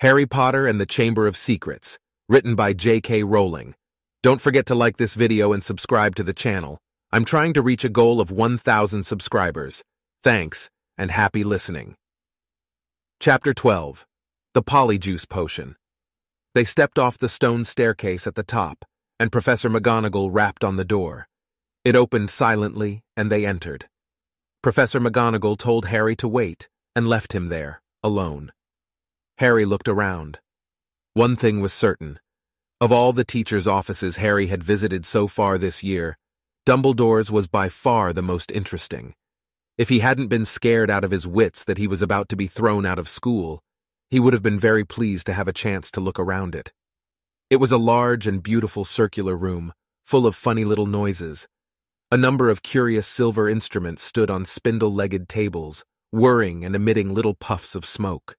Harry Potter and the Chamber of Secrets, written by J.K. Rowling. Don't forget to like this video and subscribe to the channel. I'm trying to reach a goal of 1,000 subscribers. Thanks, and happy listening. Chapter 12 The Polyjuice Potion. They stepped off the stone staircase at the top, and Professor McGonagall rapped on the door. It opened silently, and they entered. Professor McGonagall told Harry to wait and left him there, alone. Harry looked around. One thing was certain. Of all the teachers' offices Harry had visited so far this year, Dumbledore's was by far the most interesting. If he hadn't been scared out of his wits that he was about to be thrown out of school, he would have been very pleased to have a chance to look around it. It was a large and beautiful circular room, full of funny little noises. A number of curious silver instruments stood on spindle-legged tables, whirring and emitting little puffs of smoke.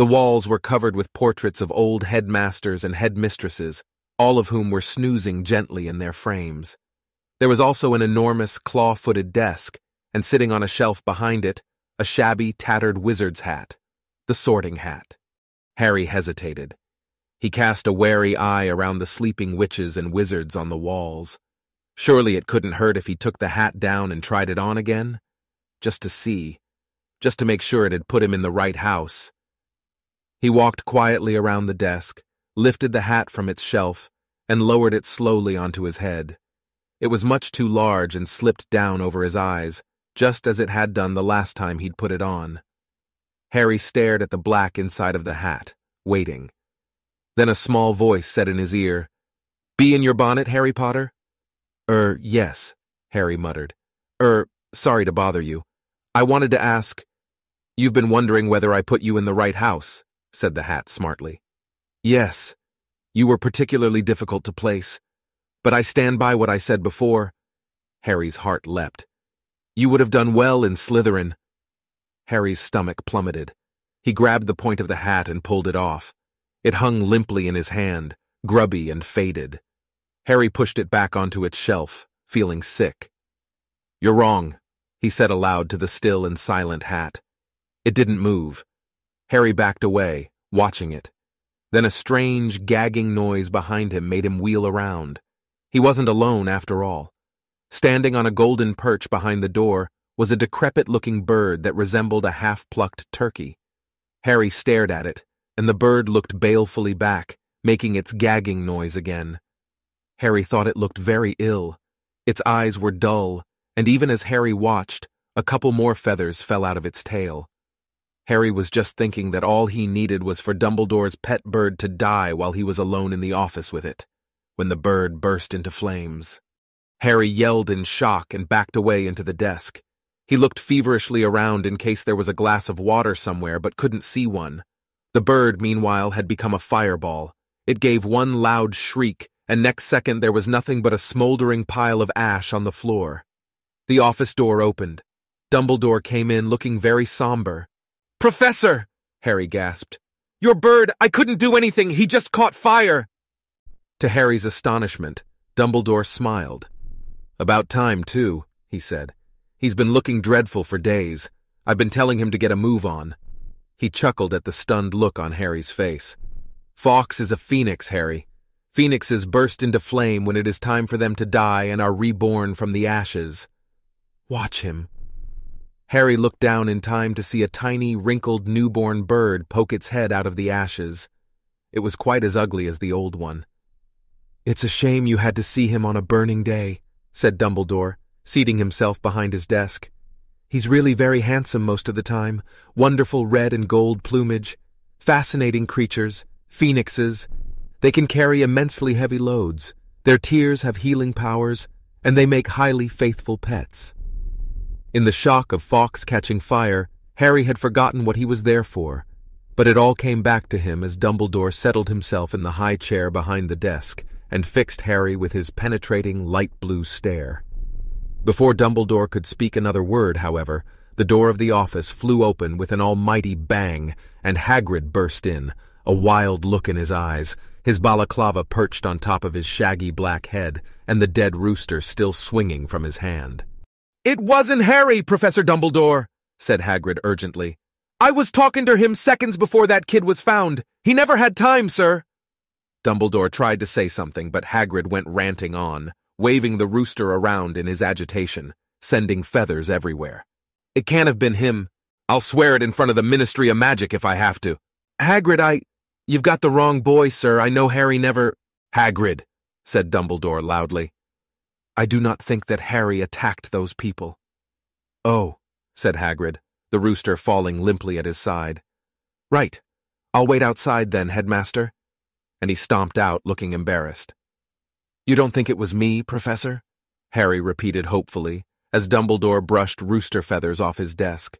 The walls were covered with portraits of old headmasters and headmistresses, all of whom were snoozing gently in their frames. There was also an enormous claw-footed desk, and sitting on a shelf behind it, a shabby, tattered wizard's hat, the sorting hat. Harry hesitated. He cast a wary eye around the sleeping witches and wizards on the walls. Surely it couldn't hurt if he took the hat down and tried it on again? Just to see. Just to make sure it had put him in the right house. He walked quietly around the desk, lifted the hat from its shelf, and lowered it slowly onto his head. It was much too large and slipped down over his eyes, just as it had done the last time he'd put it on. Harry stared at the black inside of the hat, waiting. Then a small voice said in his ear, Bee in your bonnet, Harry Potter? Er, yes, Harry muttered. Er, sorry to bother you. I wanted to ask, You've been wondering whether I put you in the right house said the hat smartly. Yes, you were particularly difficult to place, but I stand by what I said before. Harry's heart leapt. You would have done well in Slytherin. Harry's stomach plummeted. He grabbed the point of the hat and pulled it off. It hung limply in his hand, grubby and faded. Harry pushed it back onto its shelf, feeling sick. You're wrong, he said aloud to the still and silent hat. It didn't move. Harry backed away, watching it. Then a strange, gagging noise behind him made him wheel around. He wasn't alone, after all. Standing on a golden perch behind the door was a decrepit-looking bird that resembled a half-plucked turkey. Harry stared at it, and the bird looked balefully back, making its gagging noise again. Harry thought it looked very ill. Its eyes were dull, and even as Harry watched, a couple more feathers fell out of its tail. Harry was just thinking that all he needed was for Dumbledore's pet bird to die while he was alone in the office with it, when the bird burst into flames. Harry yelled in shock and backed away into the desk. He looked feverishly around in case there was a glass of water somewhere but couldn't see one. The bird, meanwhile, had become a fireball. It gave one loud shriek, and next second there was nothing but a smoldering pile of ash on the floor. The office door opened. Dumbledore came in looking very somber. Professor! Harry gasped. Your bird, I couldn't do anything, he just caught fire! To Harry's astonishment, Dumbledore smiled. About time, too, he said. He's been looking dreadful for days. I've been telling him to get a move on. He chuckled at the stunned look on Harry's face. Fawkes is a phoenix, Harry. Phoenixes burst into flame when it is time for them to die and are reborn from the ashes. Watch him, Harry looked down in time to see a tiny, wrinkled newborn bird poke its head out of the ashes. It was quite as ugly as the old one. It's a shame you had to see him on a burning day, said Dumbledore, seating himself behind his desk. He's really very handsome most of the time, wonderful red and gold plumage, fascinating creatures, phoenixes. They can carry immensely heavy loads, their tears have healing powers, and they make highly faithful pets. In the shock of Fawkes catching fire, Harry had forgotten what he was there for, but it all came back to him as Dumbledore settled himself in the high chair behind the desk and fixed Harry with his penetrating light blue stare. Before Dumbledore could speak another word, however, the door of the office flew open with an almighty bang, and Hagrid burst in, a wild look in his eyes, his balaclava perched on top of his shaggy black head, and the dead rooster still swinging from his hand. It wasn't Harry, Professor Dumbledore, said Hagrid urgently. I was talking to him seconds before that kid was found. He never had time, sir. Dumbledore tried to say something, but Hagrid went ranting on, waving the rooster around in his agitation, sending feathers everywhere. It can't have been him. I'll swear it in front of the Ministry of Magic if I have to. Hagrid, I... You've got the wrong boy, sir. I know Harry never... Hagrid, said Dumbledore loudly. I do not think that Harry attacked those people. Oh, said Hagrid, the rooster falling limply at his side. Right. I'll wait outside then, headmaster. And he stomped out, looking embarrassed. You don't think it was me, Professor? Harry repeated hopefully, as Dumbledore brushed rooster feathers off his desk.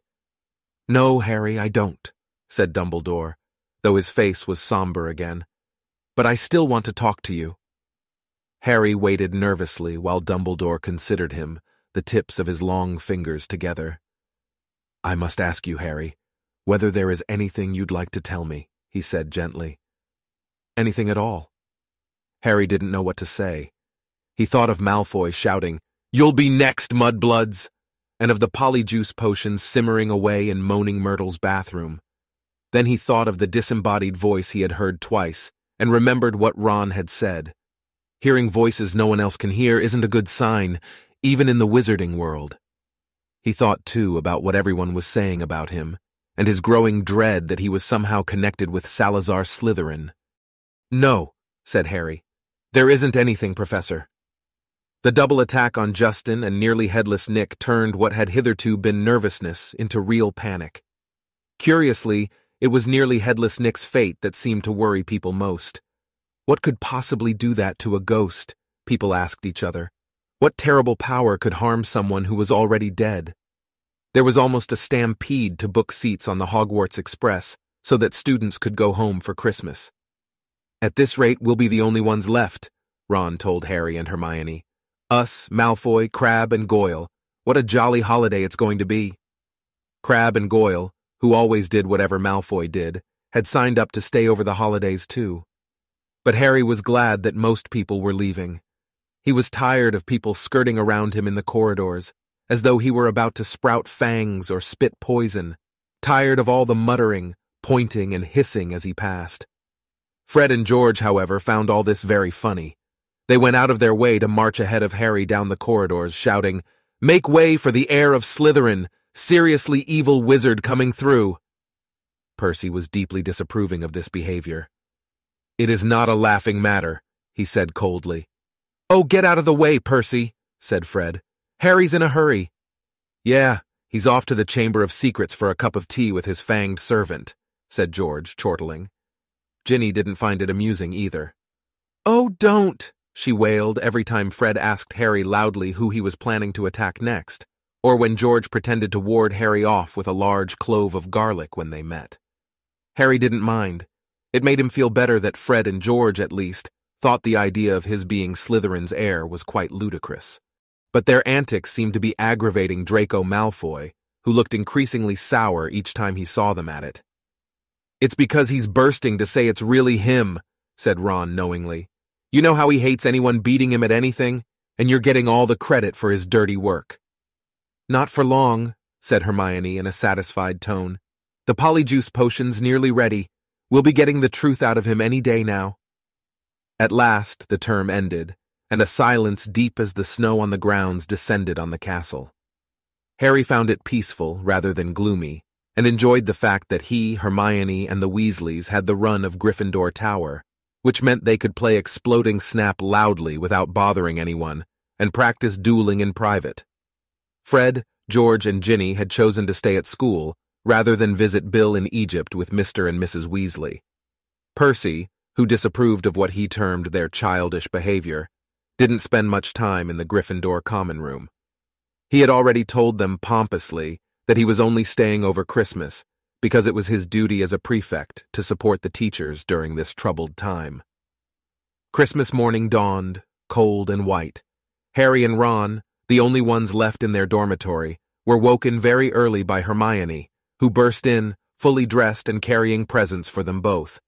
No, Harry, I don't, said Dumbledore, though his face was somber again. But I still want to talk to you. Harry waited nervously while Dumbledore considered him, the tips of his long fingers together. I must ask you, Harry, whether there is anything you'd like to tell me, he said gently. Anything at all. Harry didn't know what to say. He thought of Malfoy shouting, You'll be next, mudbloods! and of the polyjuice potion simmering away in Moaning Myrtle's bathroom. Then he thought of the disembodied voice he had heard twice, and remembered what Ron had said. Hearing voices no one else can hear isn't a good sign, even in the wizarding world. He thought, too, about what everyone was saying about him, and his growing dread that he was somehow connected with Salazar Slytherin. No, said Harry. There isn't anything, Professor. The double attack on Justin and nearly headless Nick turned what had hitherto been nervousness into real panic. Curiously, it was nearly headless Nick's fate that seemed to worry people most. What could possibly do that to a ghost? People asked each other. What terrible power could harm someone who was already dead? There was almost a stampede to book seats on the Hogwarts Express so that students could go home for Christmas. At this rate, we'll be the only ones left, Ron told Harry and Hermione. Us, Malfoy, Crabbe, and Goyle. What a jolly holiday it's going to be. Crabbe and Goyle, who always did whatever Malfoy did, had signed up to stay over the holidays too. But Harry was glad that most people were leaving. He was tired of people skirting around him in the corridors, as though he were about to sprout fangs or spit poison, tired of all the muttering, pointing, and hissing as he passed. Fred and George, however, found all this very funny. They went out of their way to march ahead of Harry down the corridors, shouting, Make way for the heir of Slytherin, seriously evil wizard coming through. Percy was deeply disapproving of this behavior. It is not a laughing matter, he said coldly. Oh, get out of the way, Percy, said Fred. Harry's in a hurry. Yeah, he's off to the Chamber of Secrets for a cup of tea with his fanged servant, said George, chortling. Ginny didn't find it amusing either. Oh, don't, she wailed every time Fred asked Harry loudly who he was planning to attack next, or when George pretended to ward Harry off with a large clove of garlic when they met. Harry didn't mind. It made him feel better that Fred and George, at least, thought the idea of his being Slytherin's heir was quite ludicrous. But their antics seemed to be aggravating Draco Malfoy, who looked increasingly sour each time he saw them at it. It's because he's bursting to say it's really him, said Ron knowingly. You know how he hates anyone beating him at anything, and you're getting all the credit for his dirty work. Not for long, said Hermione in a satisfied tone. The polyjuice potion's nearly ready. We'll be getting the truth out of him any day now. At last, the term ended, and a silence deep as the snow on the grounds descended on the castle. Harry found it peaceful rather than gloomy, and enjoyed the fact that he, Hermione, and the Weasleys had the run of Gryffindor Tower, which meant they could play Exploding Snap loudly without bothering anyone, and practice dueling in private. Fred, George, and Ginny had chosen to stay at school rather than visit Bill in Egypt with Mr. and Mrs. Weasley. Percy, who disapproved of what he termed their childish behavior, didn't spend much time in the Gryffindor common room. He had already told them pompously that he was only staying over Christmas because it was his duty as a prefect to support the teachers during this troubled time. Christmas morning dawned, cold and white. Harry and Ron, the only ones left in their dormitory, were woken very early by Hermione, who burst in, fully dressed and carrying presents for them both.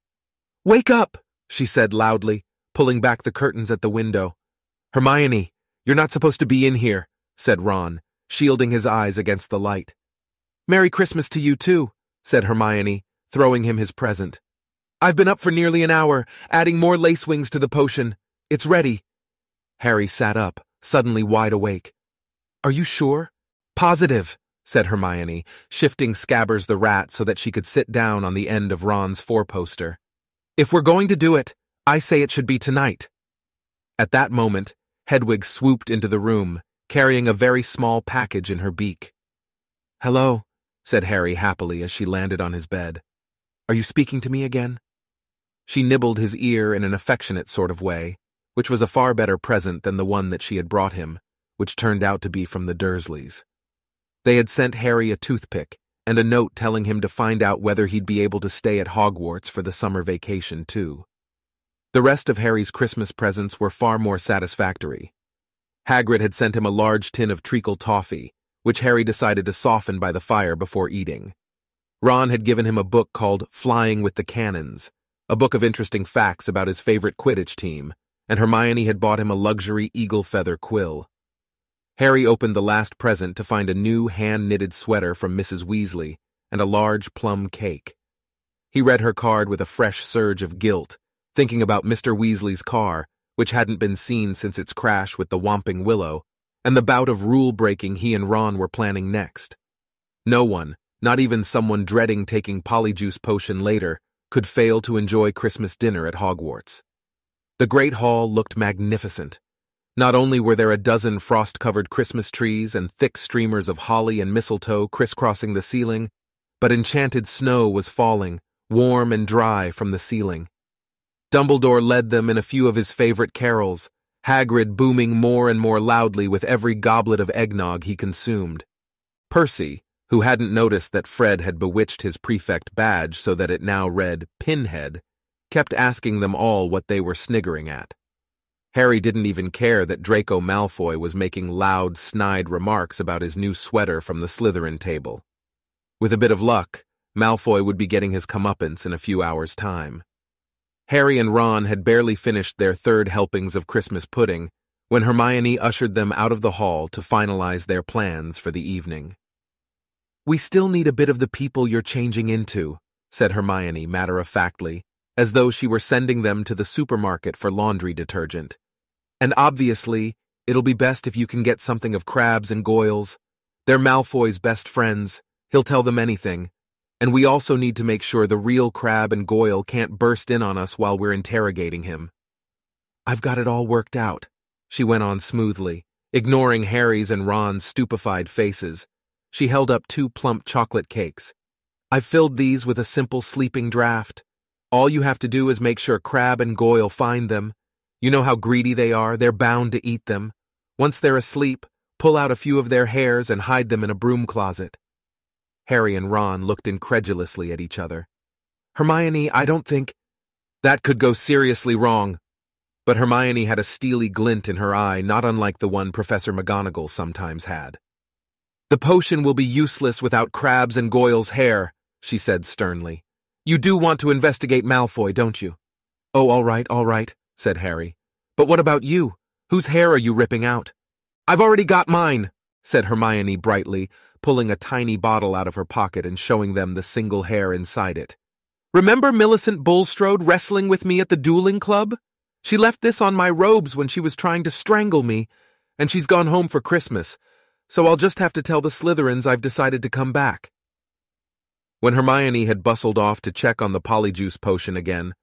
Wake up, she said loudly, pulling back the curtains at the window. Hermione, you're not supposed to be in here, said Ron, shielding his eyes against the light. Merry Christmas to you, too, said Hermione, throwing him his present. I've been up for nearly an hour, adding more lace wings to the potion. It's ready. Harry sat up, suddenly wide awake. Are you sure? Positive, said Hermione, shifting Scabbers the rat so that she could sit down on the end of Ron's four-poster. If we're going to do it, I say it should be tonight. At that moment, Hedwig swooped into the room, carrying a very small package in her beak. Hello, said Harry happily as she landed on his bed. Are you speaking to me again? She nibbled his ear in an affectionate sort of way, which was a far better present than the one that she had brought him, which turned out to be from the Dursleys. They had sent Harry a toothpick and a note telling him to find out whether he'd be able to stay at Hogwarts for the summer vacation, too. The rest of Harry's Christmas presents were far more satisfactory. Hagrid had sent him a large tin of treacle toffee, which Harry decided to soften by the fire before eating. Ron had given him a book called Flying with the Cannons, a book of interesting facts about his favorite Quidditch team, and Hermione had bought him a luxury eagle feather quill. Harry opened the last present to find a new hand-knitted sweater from Mrs. Weasley and a large plum cake. He read her card with a fresh surge of guilt, thinking about Mr. Weasley's car, which hadn't been seen since its crash with the Whomping Willow, and the bout of rule-breaking he and Ron were planning next. No one, not even someone dreading taking Polyjuice Potion later, could fail to enjoy Christmas dinner at Hogwarts. The Great Hall looked magnificent. Not only were there a dozen frost-covered Christmas trees and thick streamers of holly and mistletoe crisscrossing the ceiling, but enchanted snow was falling, warm and dry from the ceiling. Dumbledore led them in a few of his favorite carols, Hagrid booming more and more loudly with every goblet of eggnog he consumed. Percy, who hadn't noticed that Fred had bewitched his prefect badge so that it now read Pinhead, kept asking them all what they were sniggering at. Harry didn't even care that Draco Malfoy was making loud, snide remarks about his new sweater from the Slytherin table. With a bit of luck, Malfoy would be getting his comeuppance in a few hours' time. Harry and Ron had barely finished their third helpings of Christmas pudding when Hermione ushered them out of the hall to finalize their plans for the evening. We still need a bit of the people you're changing into, said Hermione matter-of-factly, as though she were sending them to the supermarket for laundry detergent. And obviously, it'll be best if you can get something of Crabbe's and Goyle's. They're Malfoy's best friends. He'll tell them anything. And we also need to make sure the real Crabbe and Goyle can't burst in on us while we're interrogating him. I've got it all worked out, she went on smoothly, ignoring Harry's and Ron's stupefied faces. She held up two plump chocolate cakes. I've filled these with a simple sleeping draught. All you have to do is make sure Crabbe and Goyle find them, you know how greedy they are, they're bound to eat them. Once they're asleep, pull out a few of their hairs and hide them in a broom closet. Harry and Ron looked incredulously at each other. Hermione, I don't think... That could go seriously wrong. But Hermione had a steely glint in her eye, not unlike the one Professor McGonagall sometimes had. The potion will be useless without Crabbe's and Goyle's hair, she said sternly. You do want to investigate Malfoy, don't you? Oh, all right, all right said Harry. But what about you? Whose hair are you ripping out? I've already got mine, said Hermione brightly, pulling a tiny bottle out of her pocket and showing them the single hair inside it. Remember Millicent Bulstrode wrestling with me at the dueling club? She left this on my robes when she was trying to strangle me, and she's gone home for Christmas, so I'll just have to tell the Slytherins I've decided to come back. When Hermione had bustled off to check on the polyjuice potion again,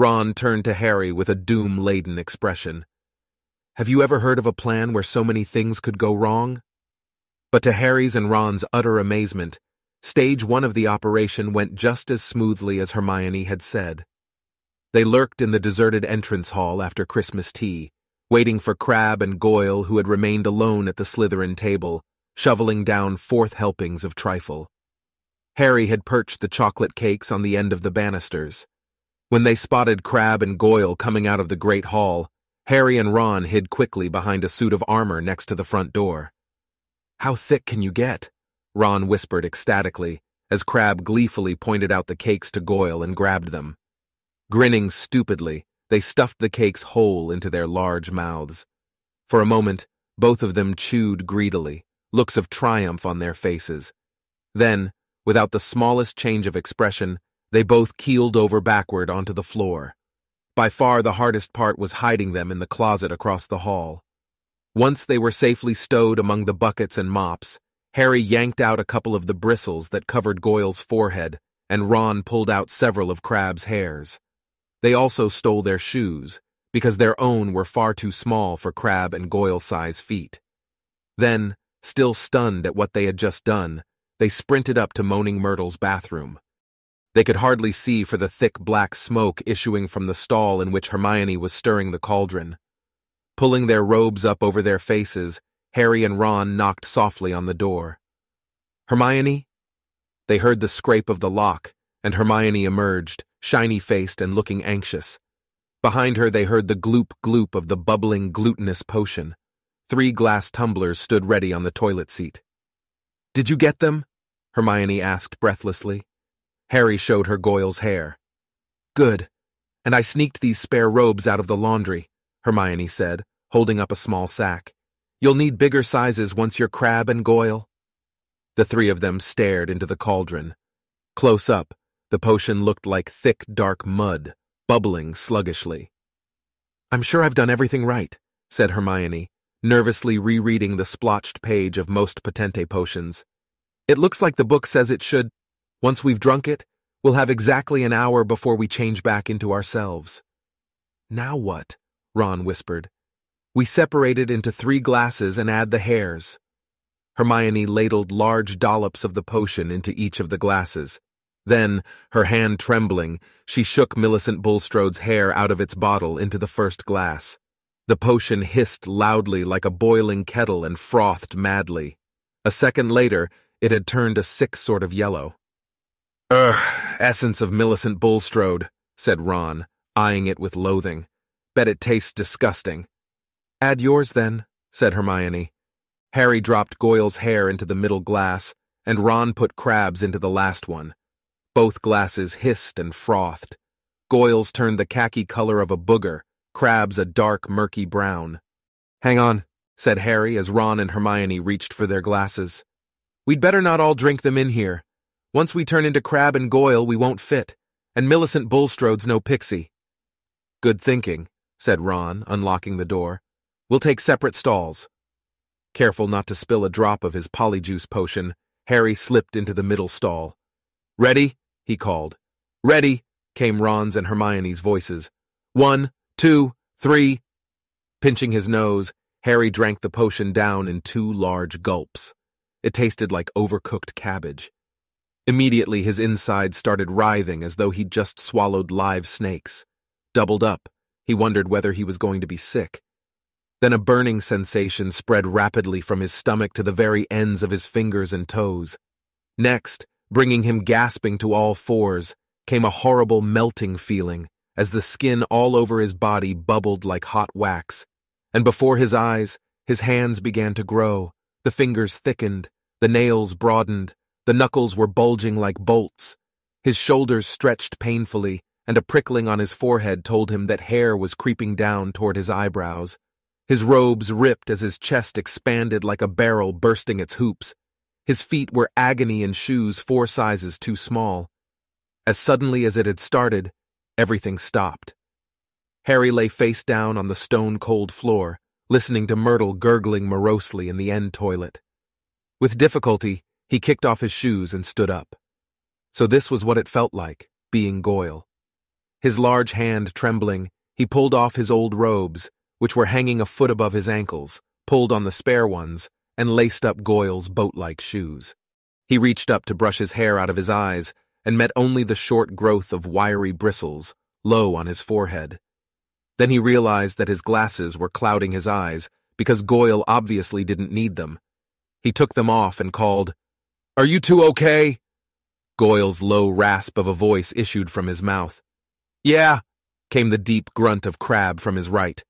Ron turned to Harry with a doom-laden expression. Have you ever heard of a plan where so many things could go wrong? But to Harry's and Ron's utter amazement, stage one of the operation went just as smoothly as Hermione had said. They lurked in the deserted entrance hall after Christmas tea, waiting for Crabbe and Goyle who had remained alone at the Slytherin table, shoveling down fourth helpings of trifle. Harry had perched the chocolate cakes on the end of the banisters, when they spotted Crabbe and Goyle coming out of the Great Hall, Harry and Ron hid quickly behind a suit of armor next to the front door. How thick can you get? Ron whispered ecstatically, as Crabbe gleefully pointed out the cakes to Goyle and grabbed them. Grinning stupidly, they stuffed the cakes whole into their large mouths. For a moment, both of them chewed greedily, looks of triumph on their faces. Then, without the smallest change of expression, they both keeled over backward onto the floor. By far the hardest part was hiding them in the closet across the hall. Once they were safely stowed among the buckets and mops, Harry yanked out a couple of the bristles that covered Goyle's forehead, and Ron pulled out several of Crabbe's hairs. They also stole their shoes, because their own were far too small for Crab and Goyle-size feet. Then, still stunned at what they had just done, they sprinted up to Moaning Myrtle's bathroom. They could hardly see for the thick black smoke issuing from the stall in which Hermione was stirring the cauldron. Pulling their robes up over their faces, Harry and Ron knocked softly on the door. Hermione? They heard the scrape of the lock, and Hermione emerged, shiny-faced and looking anxious. Behind her they heard the gloop-gloop of the bubbling glutinous potion. Three glass tumblers stood ready on the toilet seat. Did you get them? Hermione asked breathlessly. Harry showed her Goyle's hair. Good. And I sneaked these spare robes out of the laundry, Hermione said, holding up a small sack. You'll need bigger sizes once you're Crabbe and Goyle. The three of them stared into the cauldron. Close up, the potion looked like thick, dark mud, bubbling sluggishly. I'm sure I've done everything right, said Hermione, nervously rereading the splotched page of Moste Potente Potions. It looks like the book says it should. Once we've drunk it, we'll have exactly an hour before we change back into ourselves. Now what? Ron whispered. We separate it into three glasses and add the hairs. Hermione ladled large dollops of the potion into each of the glasses. Then, her hand trembling, she shook Millicent Bulstrode's hair out of its bottle into the first glass. The potion hissed loudly like a boiling kettle and frothed madly. A second later, it had turned a sick sort of yellow. Ugh, essence of Millicent Bulstrode, said Ron, eyeing it with loathing. Bet it tastes disgusting. Add yours then, said Hermione. Harry dropped Goyle's hair into the middle glass, and Ron put Crabbe's into the last one. Both glasses hissed and frothed. Goyle's turned the khaki color of a booger, Crabbe's a dark, murky brown. Hang on, said Harry as Ron and Hermione reached for their glasses. We'd better not all drink them in here. Once we turn into Crabbe and Goyle, we won't fit, and Millicent Bulstrode's no pixie. Good thinking, said Ron, unlocking the door. We'll take separate stalls. Careful not to spill a drop of his polyjuice potion, Harry slipped into the middle stall. Ready? he called. Ready, came Ron's and Hermione's voices. One, two, three. Pinching his nose, Harry drank the potion down in two large gulps. It tasted like overcooked cabbage. Immediately, his insides started writhing as though he'd just swallowed live snakes. Doubled up, he wondered whether he was going to be sick. Then a burning sensation spread rapidly from his stomach to the very ends of his fingers and toes. Next, Bringing him gasping to all fours came a horrible melting feeling as the skin all over his body bubbled like hot wax. And before his eyes, his hands began to grow, the fingers thickened, the nails broadened, the knuckles were bulging like bolts. His shoulders stretched painfully, and a prickling on his forehead told him that hair was creeping down toward his eyebrows. His robes ripped as his chest expanded like a barrel bursting its hoops, his feet were agony in shoes four sizes too small. As suddenly as it had started, everything stopped. Harry lay face down on the stone-cold floor, listening to Myrtle gurgling morosely in the end toilet. With difficulty, he kicked off his shoes and stood up. So this was what it felt like, being Goyle. His large hand trembling, he pulled off his old robes, which were hanging a foot above his ankles, pulled on the spare ones, and laced up Goyle's boat-like shoes. He reached up to brush his hair out of his eyes and met only the short growth of wiry bristles, low on his forehead. Then he realized that his glasses were clouding his eyes because Goyle obviously didn't need them. He took them off and called, Are you two okay? Goyle's low rasp of a voice issued from his mouth. Yeah, came the deep grunt of Crabbe from his right.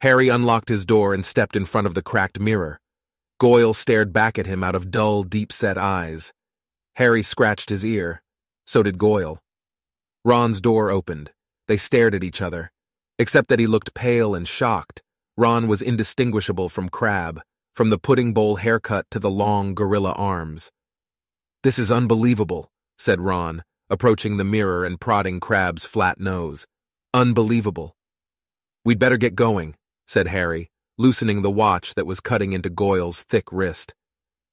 Harry unlocked his door and stepped in front of the cracked mirror. Goyle stared back at him out of dull, deep-set eyes. Harry scratched his ear. So did Goyle. Ron's door opened. They stared at each other. Except that he looked pale and shocked, Ron was indistinguishable from Crabbe, from the pudding bowl haircut to the long gorilla arms. This is unbelievable, said Ron, approaching the mirror and prodding Crabbe's flat nose. Unbelievable. We'd better get going, said Harry, loosening the watch that was cutting into Goyle's thick wrist.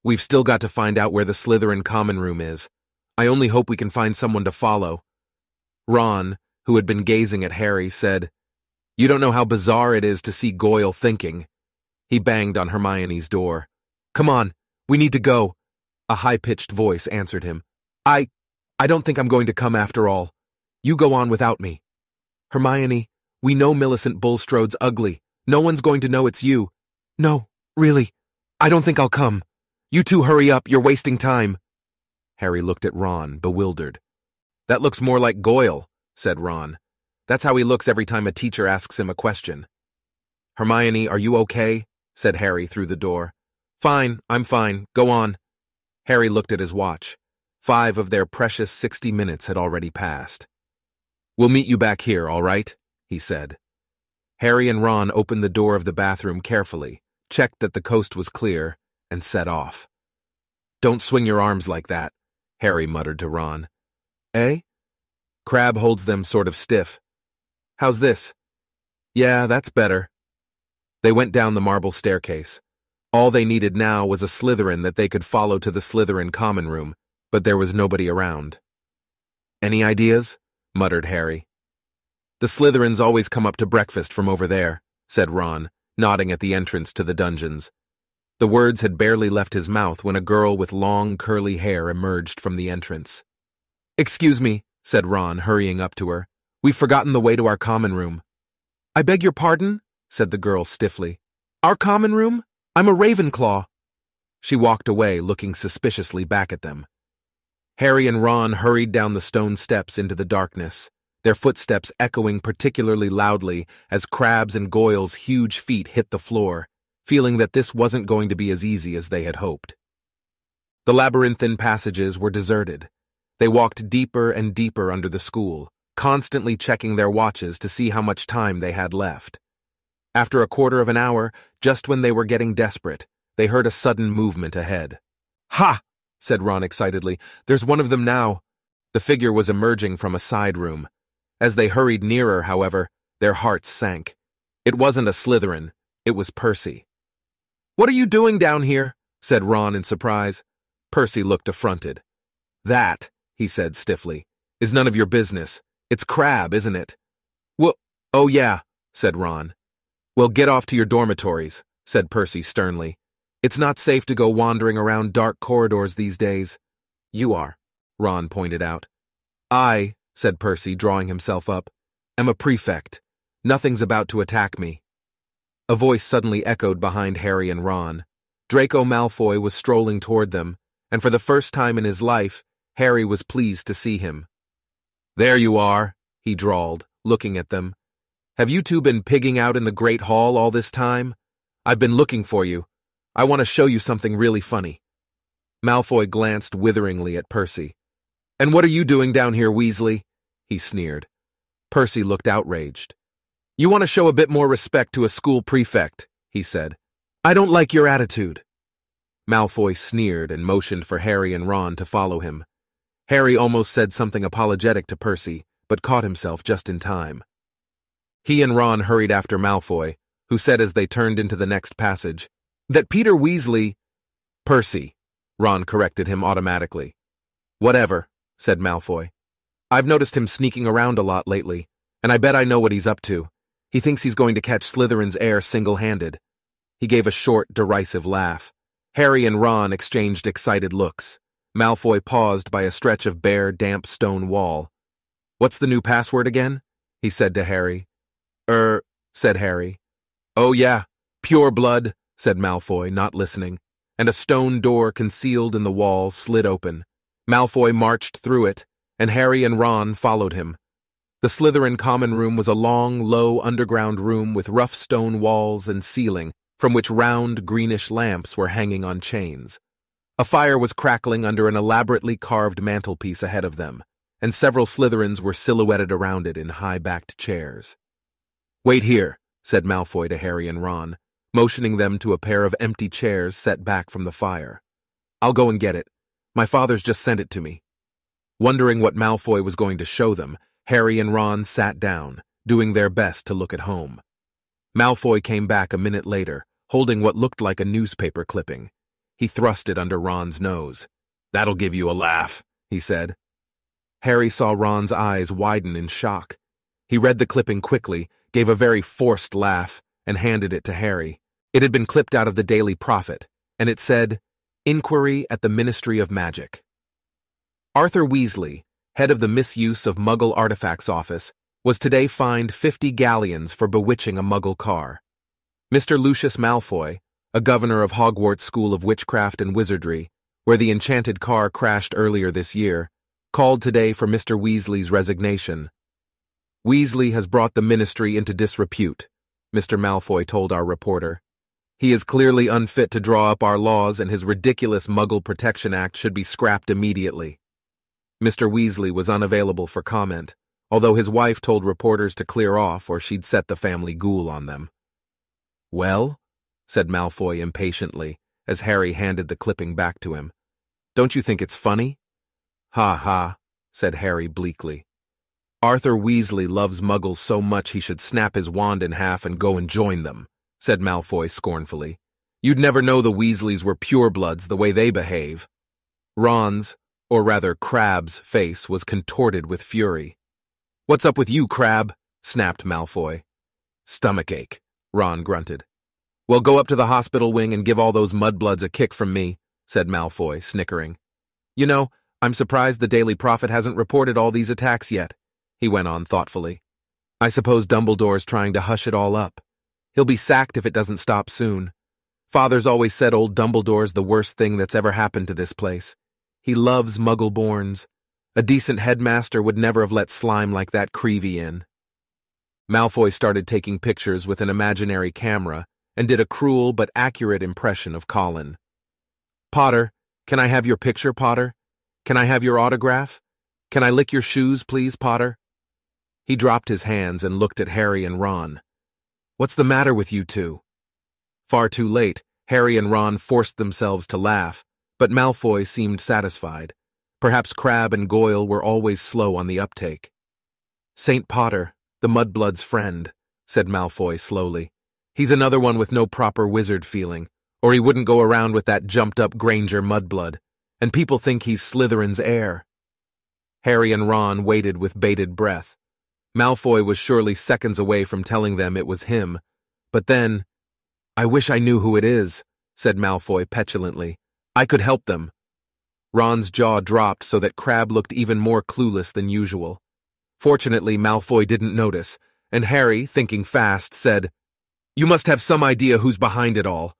We've still got to find out where the Slytherin common room is. I only hope we can find someone to follow. Ron, who had been gazing at Harry, said, You don't know how bizarre it is to see Goyle thinking. He banged on Hermione's door. Come on, we need to go. A high-pitched voice answered him. I, I don't think I'm going to come after all. You go on without me. Hermione, we know Millicent Bulstrode's ugly. No one's going to know it's you. No, really. I don't think I'll come. You two hurry up, you're wasting time. Harry looked at Ron, bewildered. That looks more like Goyle, said Ron. That's how he looks every time a teacher asks him a question. Hermione, are you okay? said Harry through the door. Fine, I'm fine. Go on. Harry looked at his watch. Five of their precious sixty minutes had already passed. We'll meet you back here, all right? he said. Harry and Ron opened the door of the bathroom carefully, checked that the coast was clear, and set off. Don't swing your arms like that, Harry muttered to Ron. Eh? Crabbe holds them sort of stiff. How's this? Yeah, that's better. They went down the marble staircase. All they needed now was a Slytherin that they could follow to the Slytherin common room, but there was nobody around. Any ideas? muttered Harry. The Slytherins always come up to breakfast from over there, said Ron, nodding at the entrance to the dungeons. The words had barely left his mouth when a girl with long, curly hair emerged from the entrance. Excuse me, said Ron, hurrying up to her. We've forgotten the way to our common room. I beg your pardon, said the girl stiffly. Our common room? I'm a Ravenclaw. She walked away, looking suspiciously back at them. Harry and Ron hurried down the stone steps into the darkness, their footsteps echoing particularly loudly as Crabbe's and Goyle's huge feet hit the floor feeling that this wasn't going to be as easy as they had hoped. The labyrinthine passages were deserted. They walked deeper and deeper under the school, constantly checking their watches to see how much time they had left. After a quarter of an hour, just when they were getting desperate, they heard a sudden movement ahead. Ha! said Ron excitedly. There's one of them now. The figure was emerging from a side room. As they hurried nearer, however, their hearts sank. It wasn't a Slytherin, it was Percy. What are you doing down here? said Ron in surprise. Percy looked affronted. That, he said stiffly, is none of your business. It's Crabbe, isn't it? Well, oh yeah, said Ron. Well, get off to your dormitories, said Percy sternly. It's not safe to go wandering around dark corridors these days. You are, Ron pointed out. I, said Percy, drawing himself up, am a prefect. Nothing's about to attack me. A voice suddenly echoed behind Harry and Ron. Draco Malfoy was strolling toward them, and for the first time in his life, Harry was pleased to see him. There you are, he drawled, looking at them. Have you two been pigging out in the Great Hall all this time? I've been looking for you. I want to show you something really funny. Malfoy glanced witheringly at Percy. And what are you doing down here, Weasley? He sneered. Percy looked outraged. You want to show a bit more respect to a school prefect, he said. I don't like your attitude. Malfoy sneered and motioned for Harry and Ron to follow him. Harry almost said something apologetic to Percy, but caught himself just in time. He and Ron hurried after Malfoy, who said as they turned into the next passage, that Peter Weasley... Percy, Ron corrected him automatically. Whatever, said Malfoy. I've noticed him sneaking around a lot lately, and I bet I know what he's up to. He thinks he's going to catch Slytherin's heir single-handed. He gave a short, derisive laugh. Harry and Ron exchanged excited looks. Malfoy paused by a stretch of bare, damp stone wall. What's the new password again? he said to Harry. Er, said Harry. Oh yeah, pure blood, said Malfoy, not listening, and a stone door concealed in the wall slid open. Malfoy marched through it, and Harry and Ron followed him. The Slytherin common room was a long, low underground room with rough stone walls and ceiling, from which round, greenish lamps were hanging on chains. A fire was crackling under an elaborately carved mantelpiece ahead of them, and several Slytherins were silhouetted around it in high-backed chairs. Wait here, said Malfoy to Harry and Ron, motioning them to a pair of empty chairs set back from the fire. I'll go and get it. My father's just sent it to me. Wondering what Malfoy was going to show them, Harry and Ron sat down, doing their best to look at home. Malfoy came back a minute later, holding what looked like a newspaper clipping. He thrust it under Ron's nose. That'll give you a laugh, he said. Harry saw Ron's eyes widen in shock. He read the clipping quickly, gave a very forced laugh, and handed it to Harry. It had been clipped out of the Daily Prophet, and it said, Inquiry at the Ministry of Magic. Arthur Weasley, head of the Misuse of Muggle Artifacts Office, was today fined 50 galleons for bewitching a Muggle car. Mr. Lucius Malfoy, a governor of Hogwarts School of Witchcraft and Wizardry, where the enchanted car crashed earlier this year, called today for Mr. Weasley's resignation. Weasley has brought the ministry into disrepute, Mr. Malfoy told our reporter. He is clearly unfit to draw up our laws and his ridiculous Muggle Protection Act should be scrapped immediately. Mr. Weasley was unavailable for comment, although his wife told reporters to clear off or she'd set the family ghoul on them. Well? said Malfoy impatiently, as Harry handed the clipping back to him. Don't you think it's funny? Ha ha, said Harry bleakly. Arthur Weasley loves muggles so much he should snap his wand in half and go and join them, said Malfoy scornfully. You'd never know the Weasleys were purebloods the way they behave. Ron's, or rather Crabbe's, face was contorted with fury. What's up with you, Crab? snapped Malfoy. Stomachache, Ron grunted. Well, go up to the hospital wing and give all those mudbloods a kick from me, said Malfoy, snickering. You know, I'm surprised the Daily Prophet hasn't reported all these attacks yet, he went on thoughtfully. I suppose Dumbledore's trying to hush it all up. He'll be sacked if it doesn't stop soon. Father's always said old Dumbledore's the worst thing that's ever happened to this place. He loves Muggleborns. A decent headmaster would never have let slime like that Creevey in. Malfoy started taking pictures with an imaginary camera and did a cruel but accurate impression of Colin. Potter, can I have your picture, Potter? Can I have your autograph? Can I lick your shoes, please, Potter? He dropped his hands and looked at Harry and Ron. What's the matter with you two? Far too late, Harry and Ron forced themselves to laugh, but Malfoy seemed satisfied. Perhaps Crabbe and Goyle were always slow on the uptake. St. Potter, the mudblood's friend, said Malfoy slowly. He's another one with no proper wizard feeling, or he wouldn't go around with that jumped-up Granger mudblood, and people think he's Slytherin's heir. Harry and Ron waited with bated breath. Malfoy was surely seconds away from telling them it was him, but then, I wish I knew who it is, said Malfoy petulantly. I could help them. Ron's jaw dropped so that Crabbe looked even more clueless than usual. Fortunately, Malfoy didn't notice, and Harry, thinking fast, said, you must have some idea who's behind it all.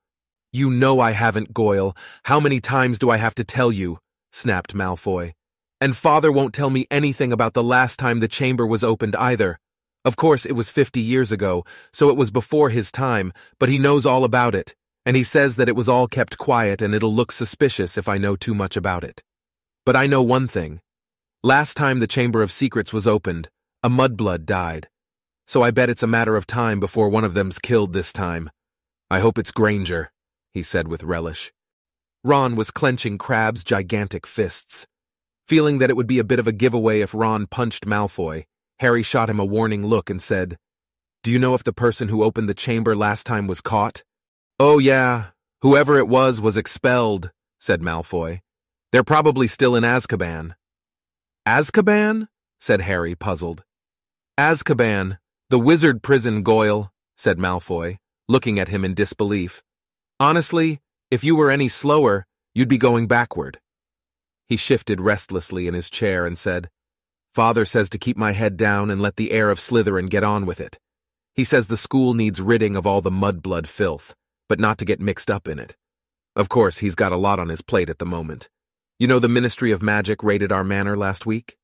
You know I haven't, Goyle. How many times do I have to tell you? snapped Malfoy. And father won't tell me anything about the last time the chamber was opened either. Of course, it was fifty years ago, so it was before his time, but he knows all about it, and he says that it was all kept quiet and it'll look suspicious if I know too much about it. But I know one thing. Last time the Chamber of Secrets was opened, a mudblood died so I bet it's a matter of time before one of them's killed this time. I hope it's Granger, he said with relish. Ron was clenching Crabbe's gigantic fists. Feeling that it would be a bit of a giveaway if Ron punched Malfoy, Harry shot him a warning look and said, Do you know if the person who opened the chamber last time was caught? Oh, yeah. Whoever it was was expelled, said Malfoy. They're probably still in Azkaban. Azkaban? said Harry, puzzled. Azkaban, the wizard prison, Goyle, said Malfoy, looking at him in disbelief. Honestly, if you were any slower, you'd be going backward. He shifted restlessly in his chair and said, Father says to keep my head down and let the heir of Slytherin get on with it. He says the school needs ridding of all the mudblood filth, but not to get mixed up in it. Of course, he's got a lot on his plate at the moment. You know the Ministry of Magic raided our manor last week?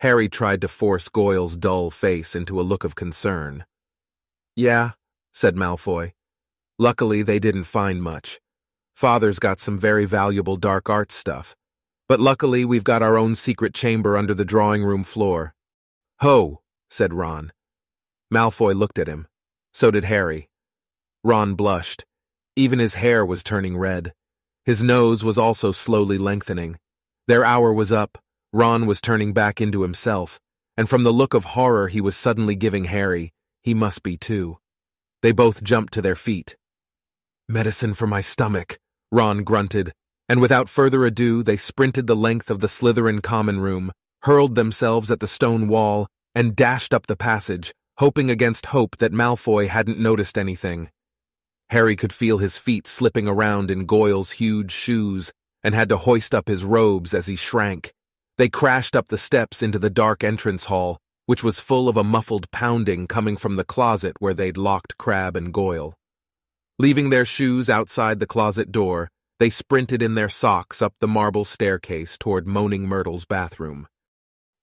Harry tried to force Goyle's dull face into a look of concern. Yeah, said Malfoy. Luckily, they didn't find much. Father's got some very valuable dark arts stuff. But luckily, we've got our own secret chamber under the drawing room floor. Ho, said Ron. Malfoy looked at him. So did Harry. Ron blushed. Even his hair was turning red. His nose was also slowly lengthening. Their hour was up. Ron was turning back into himself, and from the look of horror he was suddenly giving Harry, he must be too. They both jumped to their feet. Medicine for my stomach, Ron grunted, and without further ado they sprinted the length of the Slytherin common room, hurled themselves at the stone wall, and dashed up the passage, hoping against hope that Malfoy hadn't noticed anything. Harry could feel his feet slipping around in Goyle's huge shoes and had to hoist up his robes as he shrank. They crashed up the steps into the dark entrance hall, which was full of a muffled pounding coming from the closet where they'd locked Crabbe and Goyle. Leaving their shoes outside the closet door, they sprinted in their socks up the marble staircase toward Moaning Myrtle's bathroom.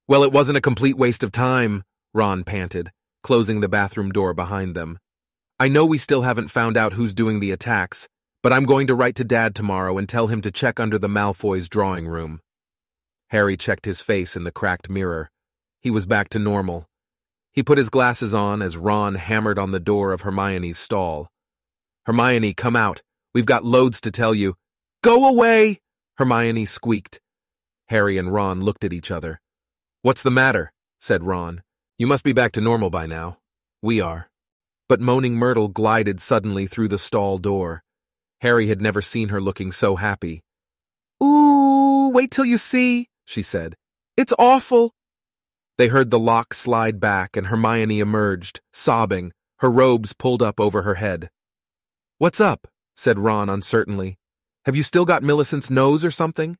Well, it wasn't a complete waste of time, Ron panted, closing the bathroom door behind them. I know we still haven't found out who's doing the attacks, but I'm going to write to Dad tomorrow and tell him to check under the Malfoys' drawing room. Harry checked his face in the cracked mirror. He was back to normal. He put his glasses on as Ron hammered on the door of Hermione's stall. Hermione, come out. We've got loads to tell you. Go away! Hermione squeaked. Harry and Ron looked at each other. What's the matter? said Ron. You must be back to normal by now. We are. But Moaning Myrtle glided suddenly through the stall door. Harry had never seen her looking so happy. Ooh, wait till you see, she said. It's awful. They heard the lock slide back and Hermione emerged, sobbing, her robes pulled up over her head. What's up? said Ron uncertainly. Have you still got Millicent's nose or something?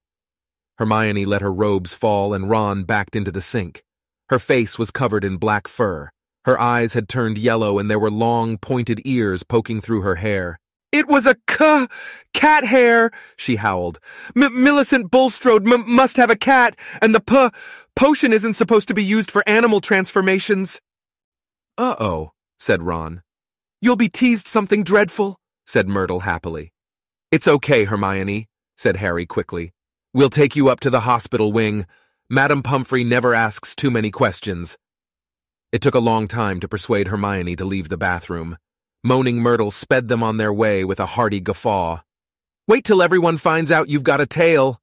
Hermione let her robes fall and Ron backed into the sink. Her face was covered in black fur. Her eyes had turned yellow and there were long, pointed ears poking through her hair. It was a c- cat hair, she howled. M Millicent Bulstrode must have a cat, and the p- potion isn't supposed to be used for animal transformations. Uh-oh, said Ron. You'll be teased something dreadful, said Myrtle happily. It's okay, Hermione, said Harry quickly. We'll take you up to the hospital wing. Madame Pomfrey never asks too many questions. It took a long time to persuade Hermione to leave the bathroom. Moaning Myrtle sped them on their way with a hearty guffaw. Wait till everyone finds out you've got a tail,